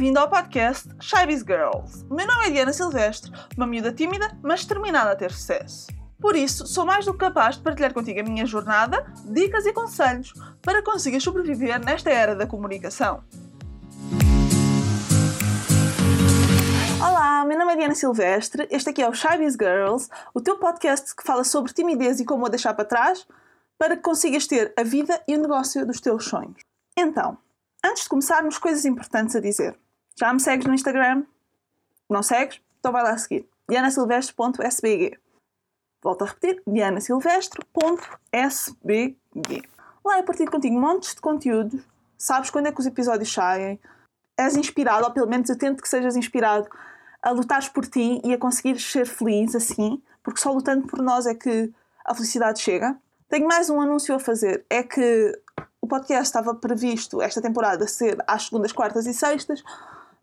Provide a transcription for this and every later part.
Bem-vindo ao podcast Shybiz Girls. Meu nome é Diana Silvestre, uma miúda tímida, mas determinada a ter sucesso. Por isso, sou mais do que capaz de partilhar contigo a minha jornada, dicas e conselhos para conseguir sobreviver nesta era da comunicação. Olá, meu nome é Diana Silvestre, este aqui é o Shybiz Girls, o teu podcast que fala sobre timidez e como a deixar para trás, para que consigas ter a vida e o negócio dos teus sonhos. Então, Antes de começarmos, coisas importantes a dizer. Já me segues no Instagram? Não segues? Então vai lá seguir. dianasilvestre.sbg Volto a repetir, dianasilvestre.sbg Lá eu partilho contigo montes de conteúdos, sabes quando é que os episódios saem, és inspirado, ou pelo menos eu tento que sejas inspirado a lutares por ti e a conseguires ser feliz assim, porque só lutando por nós é que a felicidade chega. Tenho mais um anúncio a fazer, é que o podcast estava previsto esta temporada ser às segundas, quartas e sextas,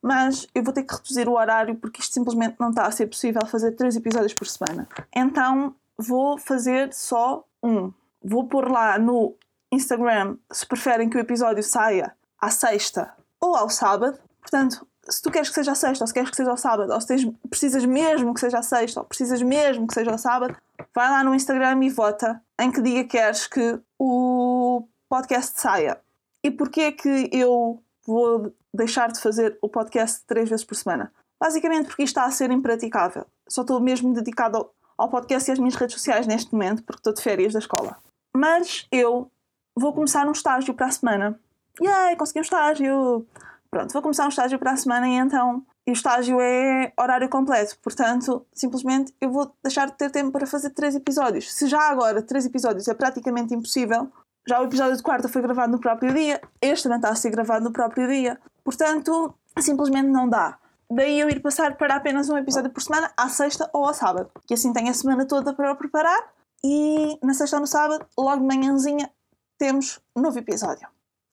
mas eu vou ter que reduzir o horário porque isto simplesmente não está a ser possível fazer três episódios por semana. Então vou fazer só um. Vou pôr lá no Instagram se preferem que o episódio saia à sexta ou ao sábado. Portanto, se tu queres que seja à sexta, ou se queres que seja ao sábado, ou se tens, precisas mesmo que seja à sexta, ou precisas mesmo que seja ao sábado, vai lá no Instagram e vota em que dia queres que o podcast saia. E porquê é que eu vou deixar de fazer o podcast três vezes por semana? Basicamente porque isto está a ser impraticável. Só estou mesmo dedicado ao podcast e às minhas redes sociais neste momento, porque estou de férias da escola. Mas eu vou começar um estágio para a semana. Yay, consegui um estágio! Pronto, vou começar um estágio para a semana e então o estágio é horário completo. Portanto, simplesmente eu vou deixar de ter tempo para fazer três episódios. Se já agora três episódios é praticamente impossível, já o episódio de quarta foi gravado no próprio dia, este também está a ser gravado no próprio dia. Portanto, simplesmente não dá. Daí eu ir passar para apenas um episódio por semana, à sexta ou ao sábado. Que assim tenho a semana toda para preparar e na sexta ou no sábado, logo de manhãzinha, temos um novo episódio.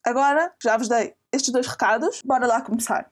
Agora, já vos dei estes dois recados, bora lá começar.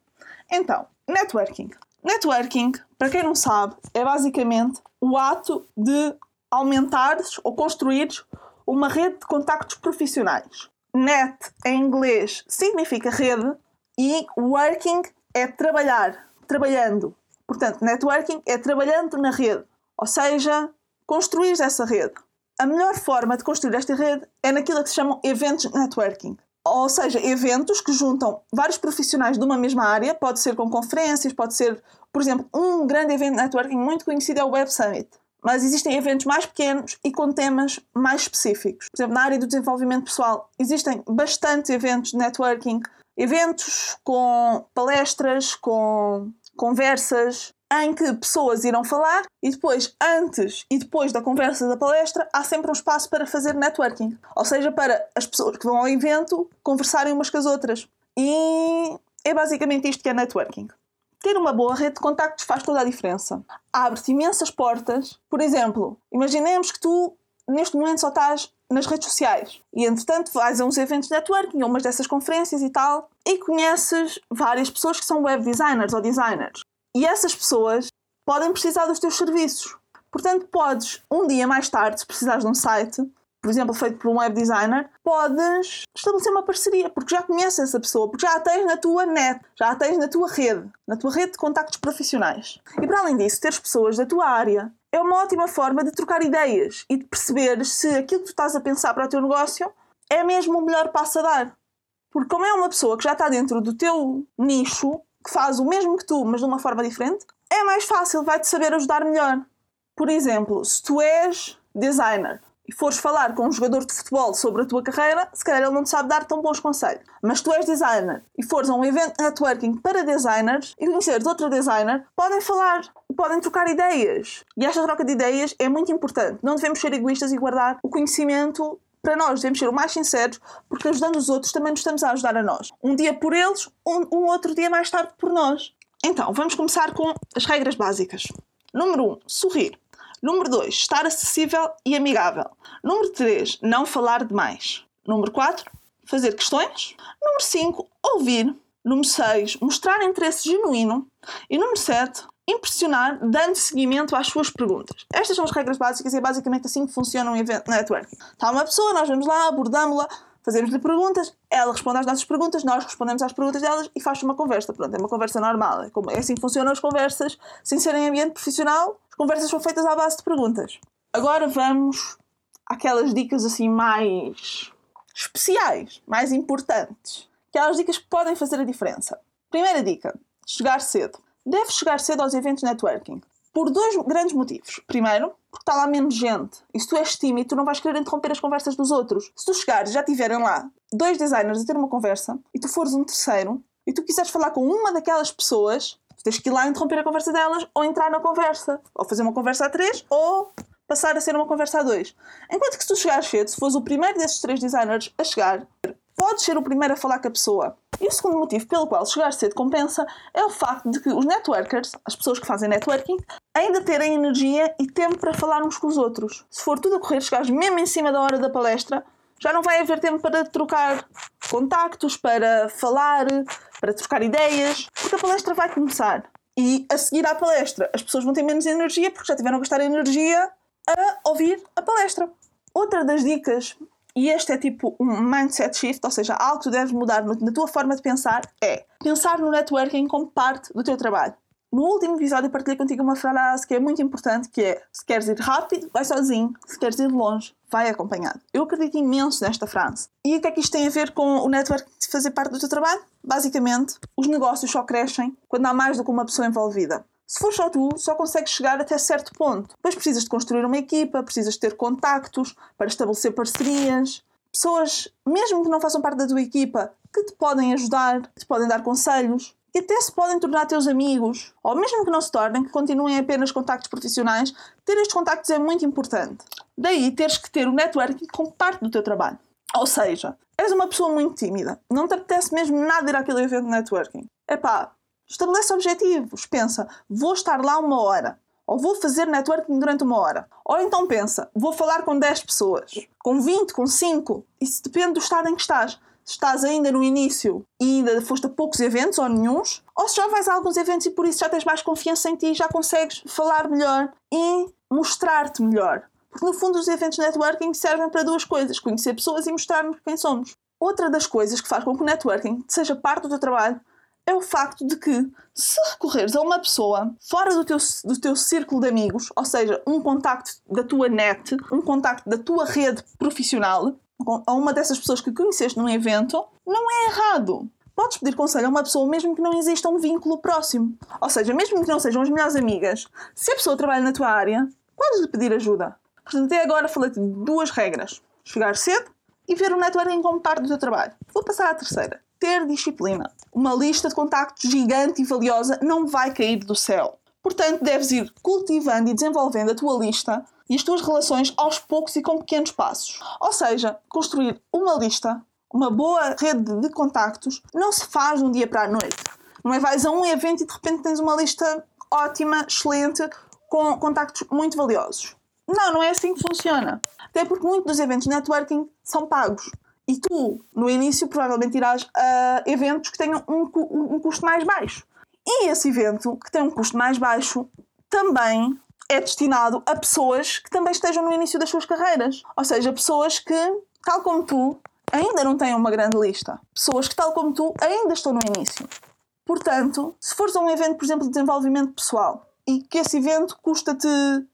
Então, networking. Networking, para quem não sabe, é basicamente o ato de aumentares ou construires uma rede de contactos profissionais. Net em inglês significa rede e working é trabalhar, trabalhando. Portanto, networking é trabalhando na rede, ou seja, construir essa rede. A melhor forma de construir esta rede é naquilo que se chamam eventos networking. Ou seja, eventos que juntam vários profissionais de uma mesma área, pode ser com conferências, pode ser, por exemplo, um grande evento networking muito conhecido é o Web Summit mas existem eventos mais pequenos e com temas mais específicos. Por exemplo, na área do desenvolvimento pessoal, existem bastantes eventos de networking, eventos com palestras, com conversas, em que pessoas irão falar e depois, antes e depois da conversa da palestra, há sempre um espaço para fazer networking. Ou seja, para as pessoas que vão ao evento conversarem umas com as outras. E é basicamente isto que é networking ter uma boa rede de contactos faz toda a diferença. Abre-te imensas portas. Por exemplo, imaginemos que tu neste momento só estás nas redes sociais e entretanto vais a uns eventos de networking, a umas dessas conferências e tal, e conheces várias pessoas que são web designers ou designers. E essas pessoas podem precisar dos teus serviços. Portanto, podes, um dia mais tarde, se precisares de um site, por exemplo, feito por um web designer, podes estabelecer uma parceria, porque já conheces essa pessoa, porque já a tens na tua net, já a tens na tua rede, na tua rede de contactos profissionais. E para além disso, teres pessoas da tua área é uma ótima forma de trocar ideias e de perceber se aquilo que tu estás a pensar para o teu negócio é mesmo o melhor passo a dar. Porque como é uma pessoa que já está dentro do teu nicho, que faz o mesmo que tu, mas de uma forma diferente, é mais fácil, vai-te saber ajudar melhor. Por exemplo, se tu és designer, e fores falar com um jogador de futebol sobre a tua carreira, se calhar ele não te sabe dar tão bons conselhos. Mas tu és designer e fores a um evento networking para designers e conheceres outro designer, podem falar, podem trocar ideias. E esta troca de ideias é muito importante. Não devemos ser egoístas e guardar o conhecimento para nós, devemos ser o mais sinceros, porque ajudando os outros também nos estamos a ajudar a nós. Um dia por eles, um, um outro dia mais tarde por nós. Então, vamos começar com as regras básicas. Número 1. Um, sorrir. Número 2, estar acessível e amigável. Número 3, não falar demais. Número 4, fazer questões. Número 5, ouvir. Número 6, mostrar interesse genuíno. E número 7, impressionar dando seguimento às suas perguntas. Estas são as regras básicas e é basicamente assim que funciona um evento networking. Está uma pessoa, nós vamos lá, abordamos-la, Fazemos-lhe perguntas, ela responde às nossas perguntas, nós respondemos às perguntas delas e faz uma conversa. Pronto, é uma conversa normal. É, é assim que funcionam as conversas, sem serem ambiente profissional. As conversas são feitas à base de perguntas. Agora vamos àquelas dicas assim mais especiais, mais importantes. Aquelas dicas que podem fazer a diferença. Primeira dica: chegar cedo. Deve chegar cedo aos eventos networking. Por dois grandes motivos. Primeiro, porque está lá menos gente. E se tu és tímido, tu não vais querer interromper as conversas dos outros. Se tu chegares e já tiverem lá dois designers a ter uma conversa e tu fores um terceiro e tu quiseres falar com uma daquelas pessoas, tens que ir lá interromper a conversa delas ou entrar na conversa. Ou fazer uma conversa a três ou passar a ser uma conversa a dois. Enquanto que se tu chegares cedo, se fores o primeiro desses três designers a chegar, podes ser o primeiro a falar com a pessoa. E o segundo motivo pelo qual chegar cedo compensa é o facto de que os networkers, as pessoas que fazem networking, ainda terem energia e tempo para falar uns com os outros. Se for tudo a correr, chegares mesmo em cima da hora da palestra, já não vai haver tempo para trocar contactos, para falar, para trocar ideias, porque a palestra vai começar. E a seguir à palestra, as pessoas vão ter menos energia porque já tiveram a gastar energia a ouvir a palestra. Outra das dicas, e este é tipo um mindset shift, ou seja, algo que tu deves mudar na tua forma de pensar, é pensar no networking como parte do teu trabalho. No último episódio partilhei contigo uma frase que é muito importante, que é se queres ir rápido, vai sozinho, se queres ir longe, vai acompanhado. Eu acredito imenso nesta frase. E o que é que isto tem a ver com o network fazer parte do teu trabalho? Basicamente, os negócios só crescem quando há mais do que uma pessoa envolvida. Se for só tu, só consegues chegar até certo ponto. Depois precisas de construir uma equipa, precisas de ter contactos para estabelecer parcerias. Pessoas, mesmo que não façam parte da tua equipa, que te podem ajudar, que te podem dar conselhos e até se podem tornar teus amigos, ou mesmo que não se tornem, que continuem apenas contactos profissionais, ter estes contactos é muito importante. Daí teres que ter o networking como parte do teu trabalho. Ou seja, és uma pessoa muito tímida, não te apetece mesmo nada ir àquele evento de networking. Epá, Estabelece objetivos. Pensa, vou estar lá uma hora. Ou vou fazer networking durante uma hora. Ou então pensa, vou falar com 10 pessoas. Com 20, com 5. Isso depende do estado em que estás. Se estás ainda no início e ainda foste a poucos eventos ou nenhums, ou se já vais a alguns eventos e por isso já tens mais confiança em ti e já consegues falar melhor e mostrar-te melhor. Porque no fundo os eventos de networking servem para duas coisas: conhecer pessoas e mostrar-nos quem somos. Outra das coisas que faz com que o networking seja parte do teu trabalho é o facto de que, se recorreres a uma pessoa fora do teu, do teu círculo de amigos, ou seja, um contacto da tua net, um contacto da tua rede profissional, a uma dessas pessoas que conheceste num evento, não é errado. Podes pedir conselho a uma pessoa mesmo que não exista um vínculo próximo. Ou seja, mesmo que não sejam as melhores amigas, se a pessoa trabalha na tua área, podes lhe pedir ajuda. Portanto, até agora falei-te de duas regras: chegar cedo e ver o networking como parte do teu trabalho. Vou passar à terceira ter disciplina. Uma lista de contactos gigante e valiosa não vai cair do céu. Portanto, deves ir cultivando e desenvolvendo a tua lista e as tuas relações aos poucos e com pequenos passos. Ou seja, construir uma lista, uma boa rede de contactos, não se faz de um dia para a noite. Não é vais a um evento e de repente tens uma lista ótima, excelente, com contactos muito valiosos. Não, não é assim que funciona. Até porque muitos dos eventos de networking são pagos. E tu, no início, provavelmente irás a eventos que tenham um, um, custo mais baixo. E esse evento, que tem um custo mais baixo, também é destinado a pessoas que também estejam no início das suas carreiras. Ou seja, pessoas que, tal como tu, ainda não têm uma grande lista. Pessoas que, tal como tu, ainda estão no início. Portanto, se fores a um evento, por exemplo, de desenvolvimento pessoal e que esse evento custa-te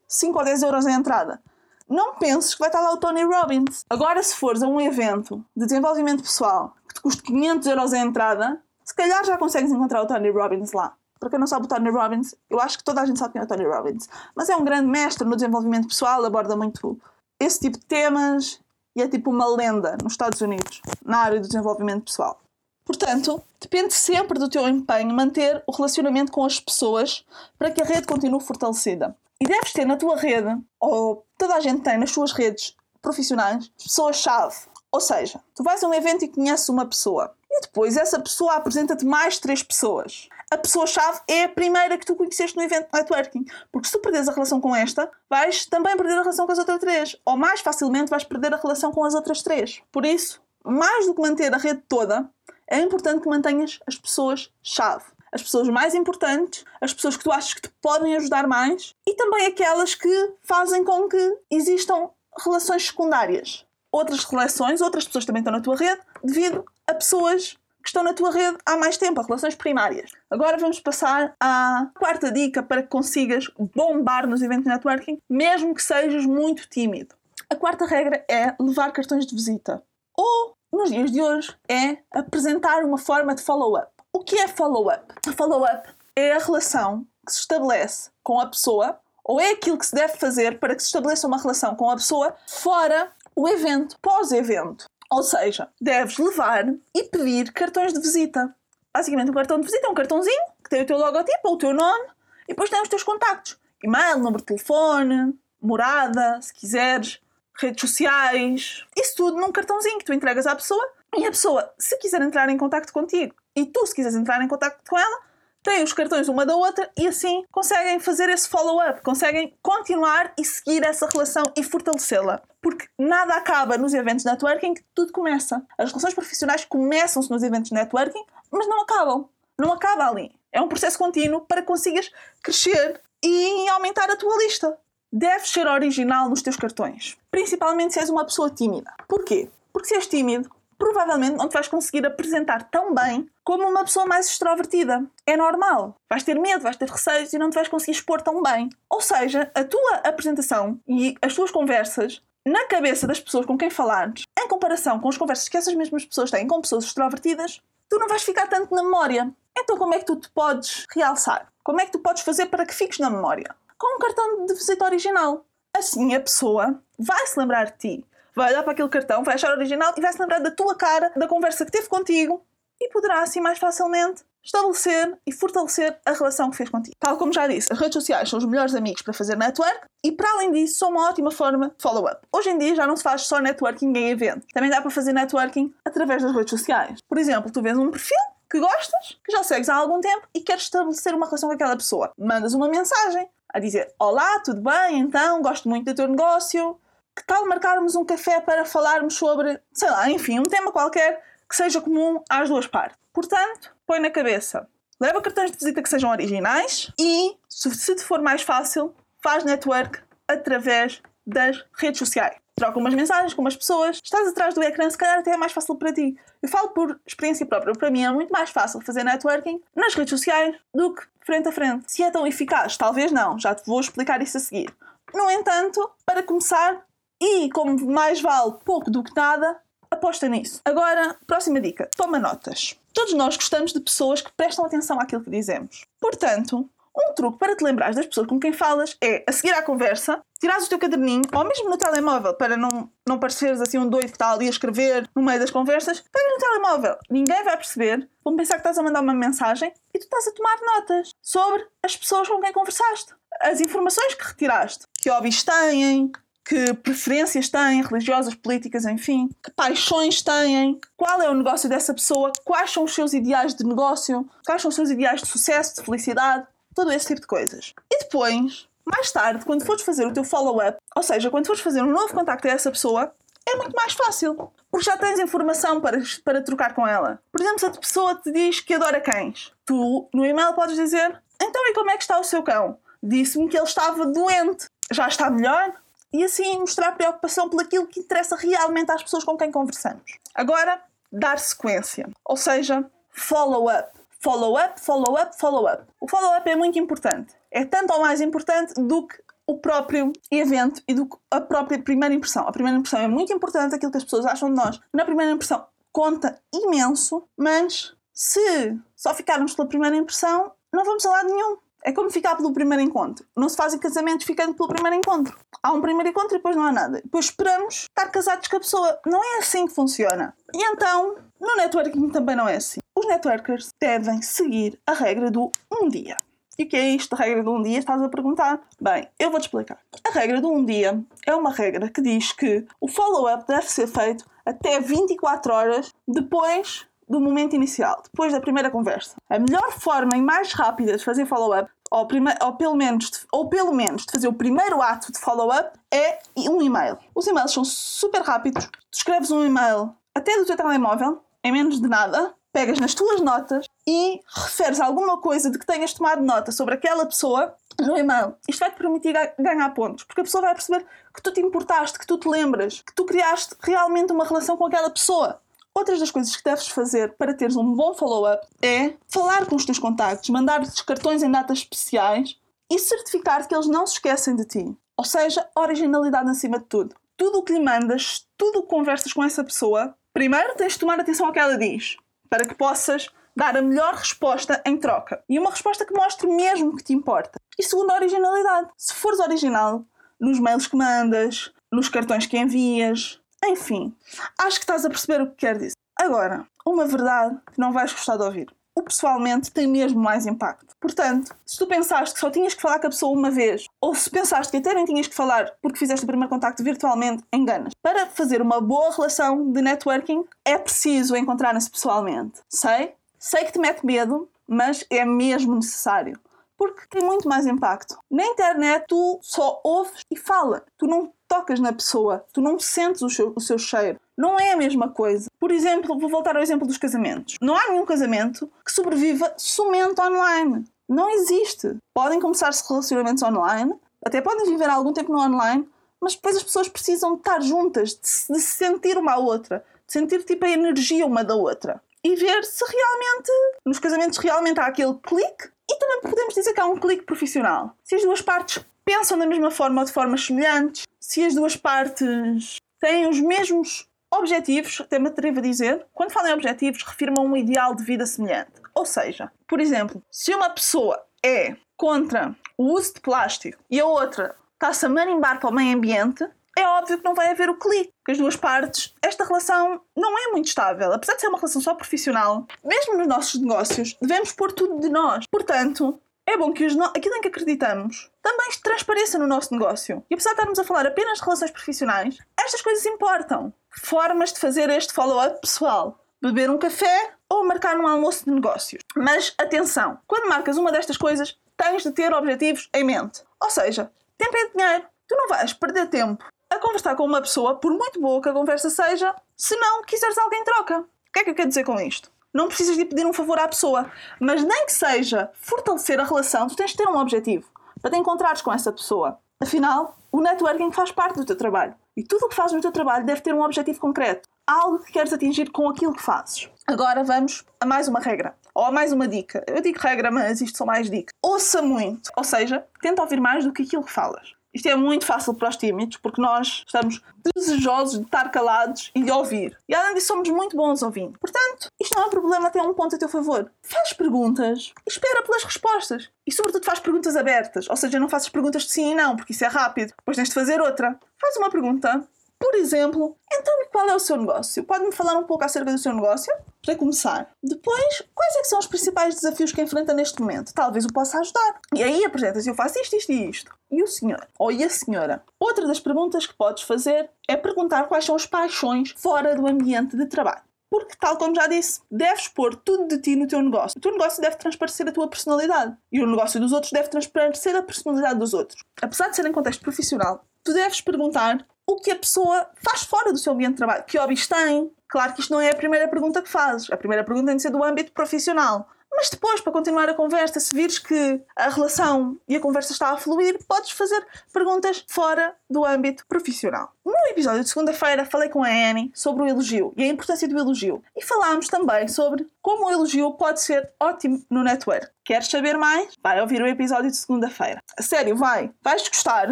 5 ou 10 euros a entrada, não penses que vai estar lá o Tony Robbins. Agora, se fores a um evento de desenvolvimento pessoal que te custa 500 euros a entrada, se calhar já consegues encontrar o Tony Robbins lá. Para quem não sabe o Tony Robbins, eu acho que toda a gente sabe quem é o Tony Robbins. Mas é um grande mestre no desenvolvimento pessoal, aborda muito esse tipo de temas e é tipo uma lenda nos Estados Unidos, na área do desenvolvimento pessoal. Portanto, depende sempre do teu empenho manter o relacionamento com as pessoas para que a rede continue fortalecida. E deves ter na tua rede, ou toda a gente tem nas suas redes profissionais, pessoas-chave. Ou seja, tu vais a um evento e conheces uma pessoa. E depois essa pessoa apresenta-te mais três pessoas. A pessoa-chave é a primeira que tu conheceste no evento networking. Porque se tu perderes a relação com esta, vais também perder a relação com as outras três. Ou mais facilmente vais perder a relação com as outras três. Por isso, mais do que manter a rede toda, é importante que mantenhas as pessoas-chave as pessoas mais importantes, as pessoas que tu achas que te podem ajudar mais e também aquelas que fazem com que existam relações secundárias. outras relações, outras pessoas também estão na tua rede, devido a pessoas que estão na tua rede há mais tempo, a relações primárias. Agora vamos passar à quarta dica para que consigas bombar nos eventos de networking, mesmo que sejas muito tímido. A quarta regra é levar cartões de visita. Ou, nos dias de hoje, é apresentar uma forma de follow-up. O que é follow-up? Follow-up é a relação que se estabelece com a pessoa, ou é aquilo que se deve fazer para que se estabeleça uma relação com a pessoa fora o evento, pós-evento. Ou seja, deves levar e pedir cartões de visita. Basicamente, um cartão de visita é um cartãozinho que tem o teu logotipo ou o teu nome e depois tem os teus contactos: e-mail, número de telefone, morada, se quiseres, redes sociais. Isso tudo num cartãozinho que tu entregas à pessoa e a pessoa, se quiser entrar em contato contigo e tu, se quiseres entrar em contato com ela, têm os cartões uma da outra e assim conseguem fazer esse follow-up, conseguem continuar e seguir essa relação e fortalecê-la. Porque nada acaba nos eventos de networking, tudo começa. As relações profissionais começam-se nos eventos de networking, mas não acabam. Não acaba ali. É um processo contínuo para que consigas crescer e aumentar a tua lista. Deves ser original nos teus cartões, principalmente se és uma pessoa tímida. Porquê? Porque se és tímido, provavelmente não te vais conseguir apresentar tão bem como uma pessoa mais extrovertida. É normal. Vais ter medo, vais ter receios e não te vais conseguir expor tão bem. Ou seja, a tua apresentação e as tuas conversas na cabeça das pessoas com quem falares, em comparação com as conversas que essas mesmas pessoas têm com pessoas extrovertidas, tu não vais ficar tanto na memória. Então, como é que tu te podes realçar? Como é que tu podes fazer para que fiques na memória? Com um cartão de visita original. Assim, a pessoa vai se lembrar de ti vai olhar para aquele cartão, vai achar original e vai se lembrar da tua cara, da conversa que teve contigo e poderá assim mais facilmente estabelecer e fortalecer a relação que fez contigo. Tal como já disse, as redes sociais são os melhores amigos para fazer network e, para além disso, são uma ótima forma de follow-up. Hoje em dia já não se faz só networking em evento, também dá para fazer networking através das redes sociais. Por exemplo, tu vês um perfil que gostas, que já segues há algum tempo e queres estabelecer uma relação com aquela pessoa. Mandas uma mensagem a dizer: Olá, tudo bem? Então, gosto muito do teu negócio que tal marcarmos um café para falarmos sobre, sei lá, enfim, um tema qualquer que seja comum às duas partes. Portanto, põe na cabeça, leva cartões de visita que sejam originais e, se te for mais fácil, faz network através das redes sociais. Troca umas mensagens com umas pessoas, estás atrás do ecrã, se calhar até é mais fácil para ti. Eu falo por experiência própria, para mim é muito mais fácil fazer networking nas redes sociais do que frente a frente. Se é tão eficaz, talvez não, já te vou explicar isso a seguir. No entanto, para começar, e como mais vale pouco do que nada, aposta nisso. Agora, próxima dica: toma notas. Todos nós gostamos de pessoas que prestam atenção àquilo que dizemos. Portanto, um truque para te lembrares das pessoas com quem falas é, a seguir à conversa, tirares o teu caderninho, ou mesmo no telemóvel, para não, não pareceres assim um doido que está ali a escrever no meio das conversas, pega no telemóvel. Ninguém vai perceber, vão pensar que estás a mandar uma mensagem e tu estás a tomar notas sobre as pessoas com quem conversaste. As informações que retiraste, que hobbies têm, que preferências têm, religiosas, políticas, enfim, que paixões têm, qual é o negócio dessa pessoa, quais são os seus ideais de negócio, quais são os seus ideais de sucesso, de felicidade, todo esse tipo de coisas. E depois, mais tarde, quando fores fazer o teu follow-up, ou seja, quando fores fazer um novo contacto a essa pessoa, é muito mais fácil. Porque já tens informação para, para trocar com ela. Por exemplo, se a pessoa te diz que adora cães, tu no e-mail podes dizer: Então e como é que está o seu cão? Disse-me que ele estava doente. Já está melhor? E assim mostrar preocupação pelo aquilo que interessa realmente às pessoas com quem conversamos. Agora, dar sequência, ou seja, follow-up. Follow-up, follow-up, follow-up. O follow-up é muito importante. É tanto ou mais importante do que o próprio evento e do que a própria primeira impressão. A primeira impressão é muito importante, aquilo que as pessoas acham de nós. Na primeira impressão conta imenso, mas se só ficarmos pela primeira impressão, não vamos a lado nenhum. É como ficar pelo primeiro encontro. Não se fazem casamentos ficando pelo primeiro encontro. Há um primeiro encontro e depois não há nada. Depois esperamos estar casados com a pessoa. Não é assim que funciona. E então, no networking também não é assim. Os networkers devem seguir a regra do um dia. E o que é isto, a regra do um dia? Estás a perguntar? Bem, eu vou-te explicar. A regra do um dia é uma regra que diz que o follow-up deve ser feito até 24 horas depois do momento inicial, depois da primeira conversa. A melhor forma e mais rápida de fazer follow-up, ou, ou, pelo menos ou pelo menos de fazer o primeiro ato de follow-up, é um e-mail. Os e-mails são super rápidos. Tu escreves um e-mail até do teu telemóvel, em menos de nada, pegas nas tuas notas e referes alguma coisa de que tenhas tomado nota sobre aquela pessoa no e-mail. Isto vai te permitir ganhar pontos, porque a pessoa vai perceber que tu te importaste, que tu te lembras, que tu criaste realmente uma relação com aquela pessoa. Outras das coisas que deves fazer para teres um bom follow-up é falar com os teus contactos, mandar-lhes cartões em datas especiais e certificar que eles não se esquecem de ti. Ou seja, originalidade acima de tudo. Tudo o que lhe mandas, tudo o que conversas com essa pessoa, primeiro tens de tomar atenção ao que ela diz, para que possas dar a melhor resposta em troca. E uma resposta que mostre mesmo que te importa. E segundo, a originalidade. Se fores original nos mails que mandas, nos cartões que envias, enfim, acho que estás a perceber o que quer dizer. Agora, uma verdade que não vais gostar de ouvir. O pessoalmente tem mesmo mais impacto. Portanto, se tu pensaste que só tinhas que falar com a pessoa uma vez, ou se pensaste que até nem tinhas que falar porque fizeste o primeiro contacto virtualmente, enganas. Para fazer uma boa relação de networking, é preciso encontrar-se pessoalmente. Sei, sei que te mete medo, mas é mesmo necessário porque tem muito mais impacto. Na internet, tu só ouves e fala. Tu não tocas na pessoa, tu não sentes o seu, o seu cheiro. Não é a mesma coisa. Por exemplo, vou voltar ao exemplo dos casamentos. Não há nenhum casamento que sobreviva somente online. Não existe. Podem começar-se relacionamentos online, até podem viver algum tempo no online, mas depois as pessoas precisam de estar juntas, de se, sentir uma à outra, de sentir tipo a energia uma da outra. E ver se realmente, nos casamentos, realmente há aquele clique e também podemos dizer que há um clique profissional. Se as duas partes pensam da mesma forma ou de formas semelhantes, se as duas partes têm os mesmos objetivos, até me atrevo a dizer, quando falam em objetivos, refirmam um ideal de vida semelhante. Ou seja, por exemplo, se uma pessoa é contra o uso de plástico e a outra está-se a marimbar para o meio ambiente, é óbvio que não vai haver o clique. Porque as duas partes, esta relação não é muito estável. Apesar de ser uma relação só profissional, mesmo nos nossos negócios, devemos pôr tudo de nós. Portanto, é bom que no... aquilo em que acreditamos também transpareça no nosso negócio. E apesar de estarmos a falar apenas de relações profissionais, estas coisas importam. Formas de fazer este follow-up pessoal. Beber um café ou marcar um almoço de negócios. Mas atenção, quando marcas uma destas coisas, tens de ter objetivos em mente. Ou seja, tempo é dinheiro. Tu não vais perder tempo a conversar com uma pessoa, por muito boa que a conversa seja, se não quiseres alguém troca. O que é que eu quero dizer com isto? Não precisas de pedir um favor à pessoa, mas nem que seja fortalecer a relação, tu tens de ter um objetivo para te encontrares com essa pessoa. Afinal, o networking faz parte do teu trabalho. E tudo o que fazes no teu trabalho deve ter um objetivo concreto. Algo que queres atingir com aquilo que fazes. Agora vamos a mais uma regra. Ou a mais uma dica. Eu digo regra, mas isto são mais dicas. Ouça muito. Ou seja, tenta ouvir mais do que aquilo que falas. Isto é muito fácil para os tímidos porque nós estamos desejosos de estar calados e de ouvir. E além disso, somos muito bons ouvindo. Portanto, isto não é um problema, tem um ponto a teu favor. Faz perguntas e espera pelas respostas. E, sobretudo, faz perguntas abertas. Ou seja, não faças perguntas de sim e não, porque isso é rápido. Depois tens de fazer outra. Faz uma pergunta por exemplo, então qual é o seu negócio? Pode-me falar um pouco acerca do seu negócio? Para começar. Depois, quais é são os principais desafios que enfrenta neste momento? Talvez o possa ajudar. E aí apresentas, eu faço isto, isto e isto. E o senhor? Ou e a senhora? Outra das perguntas que podes fazer é perguntar quais são as paixões fora do ambiente de trabalho. Porque, tal como já disse, deves pôr tudo de ti no teu negócio. O teu negócio deve transparecer a tua personalidade. E o negócio dos outros deve transparecer a personalidade dos outros. Apesar de ser em contexto profissional, tu deves perguntar o que a pessoa faz fora do seu ambiente de trabalho. Que hobbies tem? Claro que isto não é a primeira pergunta que fazes. A primeira pergunta tem de ser do âmbito profissional. Mas depois, para continuar a conversa, se vires que a relação e a conversa está a fluir, podes fazer perguntas fora do âmbito profissional. No episódio de segunda-feira, falei com a Annie sobre o elogio e a importância do elogio. E falámos também sobre como o elogio pode ser ótimo no network. Queres saber mais? Vai ouvir o episódio de segunda-feira. Sério, vai. Vais gostar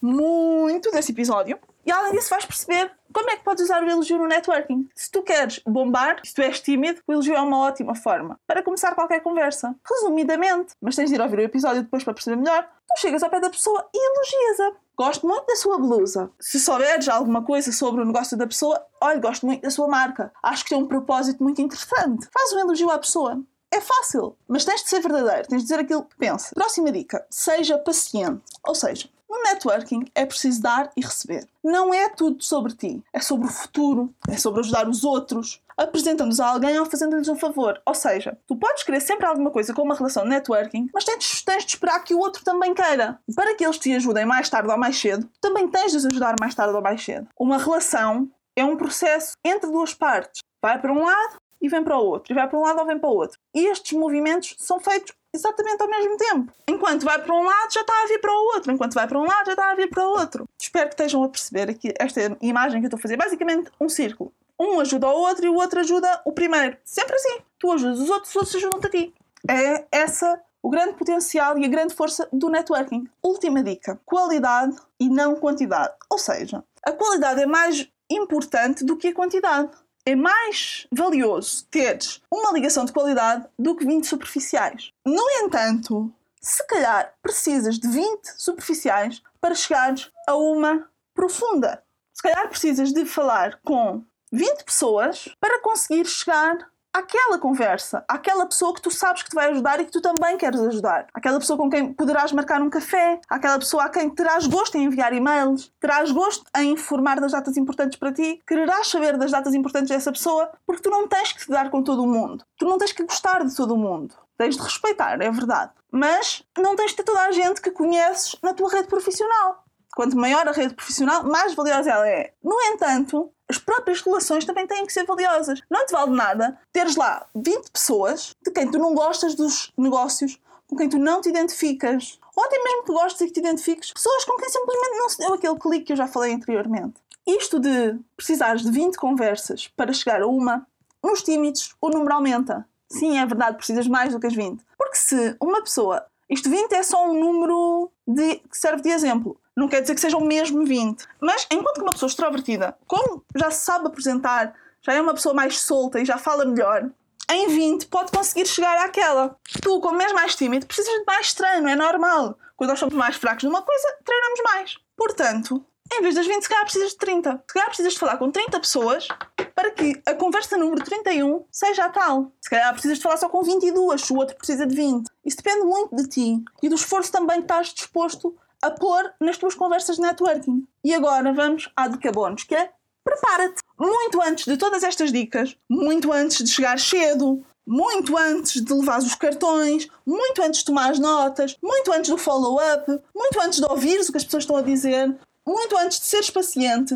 muito desse episódio. E além disso, vais perceber como é que podes usar o elogio no networking. Se tu queres bombar, se tu és tímido, o elogio é uma ótima forma para começar qualquer conversa. Resumidamente, mas tens de ir ouvir o episódio depois para perceber melhor, tu chegas ao pé da pessoa e elogias-a. Gosto muito da sua blusa. Se souberes alguma coisa sobre o negócio da pessoa, olha, gosto muito da sua marca. Acho que tem um propósito muito interessante. Faz um elogio à pessoa. É fácil, mas tens de ser verdadeiro, tens de dizer aquilo que pensa. Próxima dica: seja paciente. Ou seja, no networking é preciso dar e receber. Não é tudo sobre ti, é sobre o futuro, é sobre ajudar os outros, apresentando-os a alguém ou fazendo-lhes um favor. Ou seja, tu podes querer sempre alguma coisa com uma relação de networking, mas tens, tens de esperar que o outro também queira. Para que eles te ajudem mais tarde ou mais cedo, também tens de os ajudar mais tarde ou mais cedo. Uma relação é um processo entre duas partes. Vai para um lado e vem para o outro, e vai para um lado ou vem para o outro. E estes movimentos são feitos exatamente ao mesmo tempo. Enquanto vai para um lado, já está a vir para o outro. Enquanto vai para um lado, já está a vir para o outro. Espero que estejam a perceber aqui esta imagem que eu estou a fazer. Basicamente, um círculo. Um ajuda o outro e o outro ajuda o primeiro. Sempre assim. Tu ajudas os outros, os outros ajudam-te a ti. É essa o grande potencial e a grande força do networking. Última dica: qualidade e não quantidade. Ou seja, a qualidade é mais importante do que a quantidade. É mais valioso teres uma ligação de qualidade do que 20 superficiais. No entanto, se calhar precisas de 20 superficiais para chegares a uma profunda. Se calhar precisas de falar com 20 pessoas para conseguir chegar àquela conversa, àquela pessoa que tu sabes que te vai ajudar e que tu também queres ajudar. Aquela pessoa com quem poderás marcar um café, aquela pessoa a quem terás gosto em enviar e-mails, terás gosto em informar das datas importantes para ti, quererás saber das datas importantes dessa pessoa, porque tu não tens que te dar com todo o mundo. Tu não tens que gostar de todo o mundo. Tens de respeitar, é verdade. Mas não tens de ter toda a gente que conheces na tua rede profissional. Quanto maior a rede profissional, mais valiosa ela é. No entanto, as próprias relações também têm que ser valiosas. Não te vale nada teres lá 20 pessoas de quem tu não gostas dos negócios, com quem tu não te identificas, ou até mesmo que gostes e que te identifiques, pessoas com quem simplesmente não se deu aquele clique que eu já falei anteriormente. Isto de precisares de 20 conversas para chegar a uma, nos tímidos o número aumenta. Sim, é verdade, precisas mais do que as 20. Porque se uma pessoa. Isto 20 é só um número de, que serve de exemplo não quer dizer que sejam mesmo 20. Mas enquanto que uma pessoa extrovertida, como já se sabe apresentar, já é uma pessoa mais solta e já fala melhor, em 20 pode conseguir chegar àquela. Tu, como és mais tímido, precisas de mais treino, é normal. Quando nós somos mais fracos numa coisa, treinamos mais. Portanto, em vez das 20, se calhar precisas de 30. Se calhar precisas de falar com 30 pessoas para que a conversa número 31 seja a tal. Se calhar precisas de falar só com 22, se o outro precisa de 20. Isso depende muito de ti e do esforço também que estás disposto a pôr nas tuas conversas de networking. E agora vamos à dica bónus, que é prepara-te. Muito antes de todas estas dicas, muito antes de chegar cedo, muito antes de levar os cartões, muito antes de tomar as notas, muito antes do follow-up, muito antes de ouvires o que as pessoas estão a dizer, muito antes de seres paciente,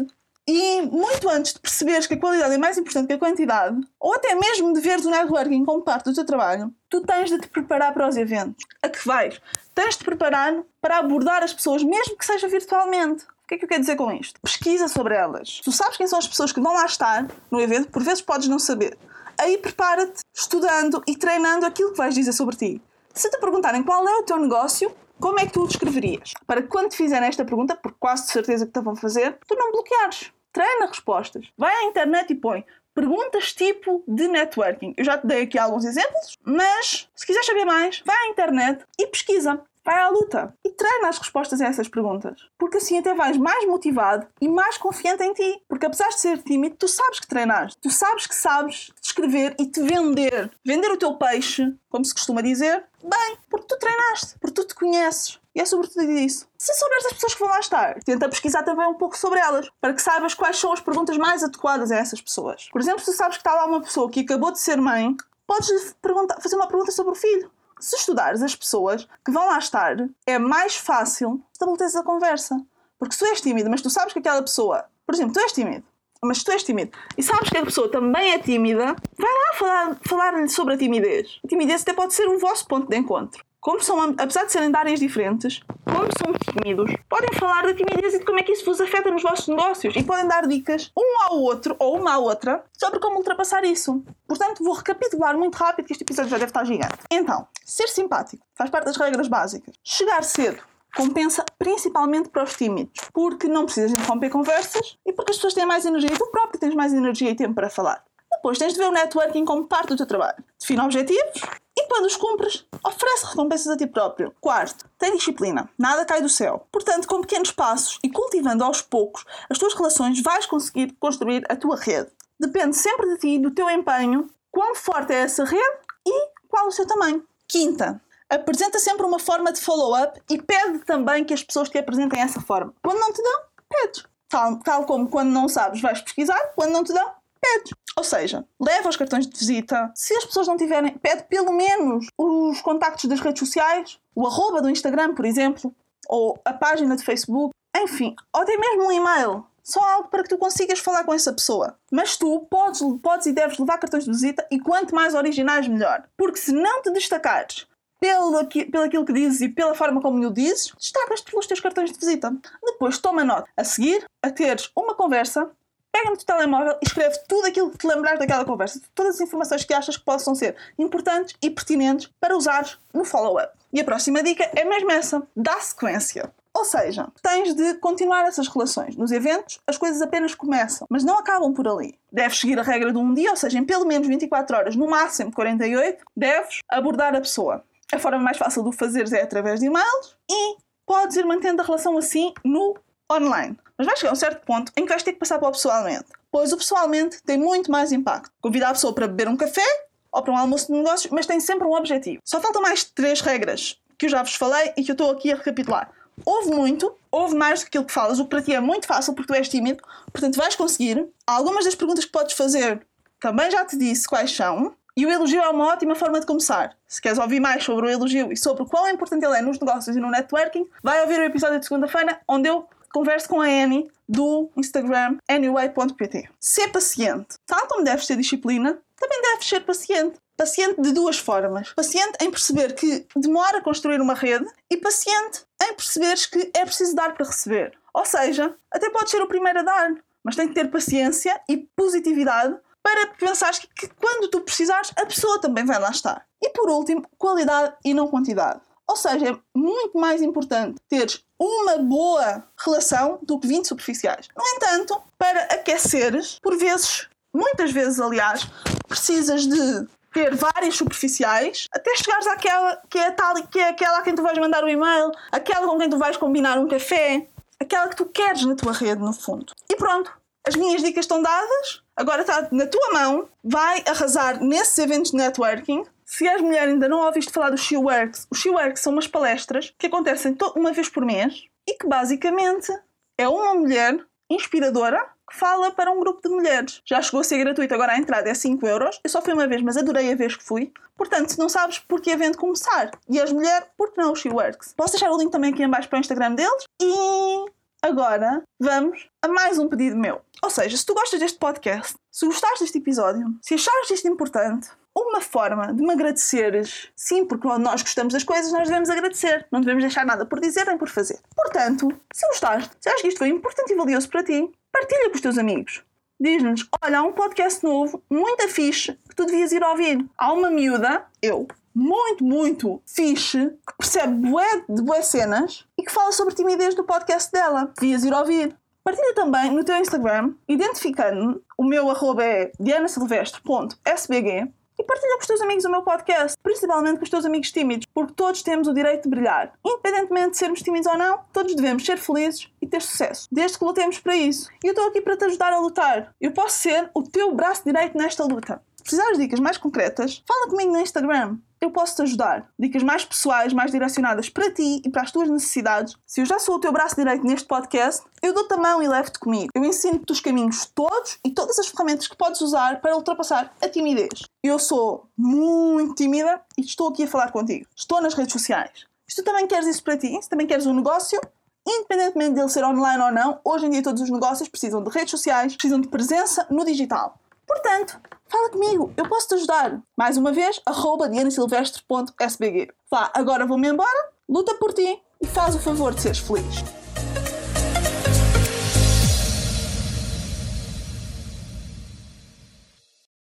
e muito antes de perceberes que a qualidade é mais importante que a quantidade, ou até mesmo de veres o networking como parte do teu trabalho, tu tens de te preparar para os eventos. A que vais? Tens de te preparar para abordar as pessoas, mesmo que seja virtualmente. O que é que eu quero dizer com isto? Pesquisa sobre elas. Tu sabes quem são as pessoas que vão lá estar no evento, por vezes podes não saber. Aí prepara-te estudando e treinando aquilo que vais dizer sobre ti. Se te perguntarem qual é o teu negócio, como é que tu o descreverias? Para que quando te fizerem esta pergunta, por quase de certeza que te vão fazer, tu não bloqueares treina respostas. Vai à internet e põe perguntas tipo de networking. Eu já te dei aqui alguns exemplos, mas se quiser saber mais, vai à internet e pesquisa. Vai à luta e treina as respostas a essas perguntas. Porque assim até vais mais motivado e mais confiante em ti. Porque apesar de ser tímido, tu sabes que treinaste. Tu sabes que sabes descrever e te vender. Vender o teu peixe, como se costuma dizer, bem, porque tu treinaste, porque tu te conheces. E é sobretudo isso. Se souberes as pessoas que vão lá estar, tenta pesquisar também um pouco sobre elas, para que saibas quais são as perguntas mais adequadas a essas pessoas. Por exemplo, se sabes que está lá uma pessoa que acabou de ser mãe, podes fazer uma pergunta sobre o filho. Se estudares as pessoas que vão lá estar, é mais fácil estabelecer a conversa. Porque se tu és tímido, mas tu sabes que aquela pessoa, por exemplo, tu és tímido, mas tu és tímido e sabes que a pessoa também é tímida, vai lá falar-lhe falar sobre a timidez. A timidez até pode ser o vosso ponto de encontro como são, apesar de serem de áreas diferentes, como são tímidos, podem falar da timidez e de como é que isso vos afeta nos vossos negócios e podem dar dicas um ao outro ou uma à outra sobre como ultrapassar isso. Portanto, vou recapitular muito rápido que este episódio já deve estar gigante. Então, ser simpático faz parte das regras básicas. Chegar cedo compensa principalmente para os tímidos, porque não precisas interromper conversas e porque as pessoas têm mais energia e tu próprio tens mais energia e tempo para falar. Depois tens de ver o networking como parte do teu trabalho. Defina objetivos, e quando os cumpres, oferece recompensas a ti próprio. Quarto, tem disciplina. Nada cai do céu. Portanto, com pequenos passos e cultivando aos poucos as tuas relações, vais conseguir construir a tua rede. Depende sempre de ti, do teu empenho, quão forte é essa rede e qual o seu tamanho. Quinta, apresenta sempre uma forma de follow-up e pede também que as pessoas te apresentem essa forma. Quando não te dão, pedes. Tal, tal como quando não sabes, vais pesquisar, quando não te dão, pedes. Ou seja, leva os cartões de visita. Se as pessoas não tiverem, pede pelo menos os contactos das redes sociais, o arroba do Instagram, por exemplo, ou a página de Facebook, enfim, ou até mesmo um e-mail. só algo para que tu consigas falar com essa pessoa. Mas tu podes, podes e deves levar cartões de visita e quanto mais originais, melhor. Porque se não te destacares pelo, pelo aquilo que dizes e pela forma como o dizes, destacas-te pelos teus cartões de visita. Depois toma nota. A seguir, a teres uma conversa, pega no teu telemóvel e escreve tudo aquilo que te lembrares daquela conversa. Todas as informações que achas que possam ser importantes e pertinentes para usares no follow-up. E a próxima dica é mesmo essa: dá sequência. Ou seja, tens de continuar essas relações. Nos eventos, as coisas apenas começam, mas não acabam por ali. Deves seguir a regra de um dia, ou seja, em pelo menos 24 horas, no máximo 48, deves abordar a pessoa. A forma mais fácil de o fazeres é através de e-mails e podes ir mantendo a relação assim no online. Mas vai chegar a um certo ponto em que vais ter que passar para o pessoalmente. Pois o pessoalmente tem muito mais impacto. Convidar a pessoa para beber um café ou para um almoço de negócios, mas tem sempre um objetivo. Só faltam mais três regras que eu já vos falei e que eu estou aqui a recapitular. Houve muito, houve mais do que aquilo que falas, o que para ti é muito fácil porque tu és tímido, portanto vais conseguir. Algumas das perguntas que podes fazer também já te disse quais são. E o elogio é uma ótima forma de começar. Se queres ouvir mais sobre o elogio e sobre quão importante ele é nos negócios e no networking, vai ouvir o episódio de segunda-feira onde eu converso com a Annie do Instagram anyway.pt. Ser paciente. Tal como deves ter disciplina, também deves ser paciente. Paciente de duas formas. Paciente em perceber que demora a construir uma rede e paciente em perceberes que é preciso dar para receber. Ou seja, até pode ser o primeiro a dar, mas tem que ter paciência e positividade para pensares que, que quando tu precisares, a pessoa também vai lá estar. E por último, qualidade e não quantidade. Ou seja, é muito mais importante teres uma boa relação do que 20 superficiais. No entanto, para aqueceres, por vezes, muitas vezes, aliás, precisas de ter várias superficiais até chegares àquela que é tal que é aquela a quem tu vais mandar o e-mail, aquela com quem tu vais combinar um café, aquela que tu queres na tua rede, no fundo. E pronto, as minhas dicas estão dadas, agora está na tua mão, vai arrasar nesses eventos de networking. Se és mulher ainda não ouviste falar do She Works, os She Works são umas palestras que acontecem uma vez por mês e que basicamente é uma mulher inspiradora que fala para um grupo de mulheres. Já chegou a ser gratuito, agora a entrada é 5 euros. Eu só fui uma vez, mas adorei a vez que fui. Portanto, se não sabes por que evento começar e és mulher, por que não o She Works? Posso deixar o link também aqui em baixo para o Instagram deles e agora vamos a mais um pedido meu. Ou seja, se tu gostas deste podcast, se gostaste deste episódio, se achares isto importante, uma forma de me agradeceres, sim, porque quando nós gostamos das coisas, nós devemos agradecer. Não devemos deixar nada por dizer nem por fazer. Portanto, se gostaste, se achas que isto foi importante e valioso para ti, partilha com os teus amigos. Diz-nos, olha, há um podcast novo, muito fixe, que tu devias ir ouvir. Há uma miúda, eu, muito, muito fixe, que percebe bué de bué cenas e que fala sobre timidez do podcast dela. Devias ir ouvir. Partilha também no teu Instagram, identificando-me, o meu arroba é dianasilvestre.sbg e partilha com os teus amigos o meu podcast, principalmente com os teus amigos tímidos, porque todos temos o direito de brilhar. Independentemente de sermos tímidos ou não, todos devemos ser felizes e ter sucesso, desde que lutemos para isso. E eu estou aqui para te ajudar a lutar. Eu posso ser o teu braço direito nesta luta. Precisares de dicas mais concretas, fala comigo no Instagram eu posso te ajudar. Dicas mais pessoais, mais direcionadas para ti e para as tuas necessidades. Se eu já sou o teu braço direito neste podcast, eu dou-te a mão e levo-te comigo. Eu ensino-te os caminhos todos e todas as ferramentas que podes usar para ultrapassar a timidez. Eu sou muito tímida e estou aqui a falar contigo. Estou nas redes sociais. Se tu também queres isso para ti, se também queres um negócio, independentemente dele ser online ou não, hoje em dia todos os negócios precisam de redes sociais, precisam de presença no digital. Portanto, fala comigo, eu posso te ajudar. Mais uma vez, arroba dianasilvestre.sbg. Vá, agora vou-me embora, luta por ti e faz o favor de seres feliz.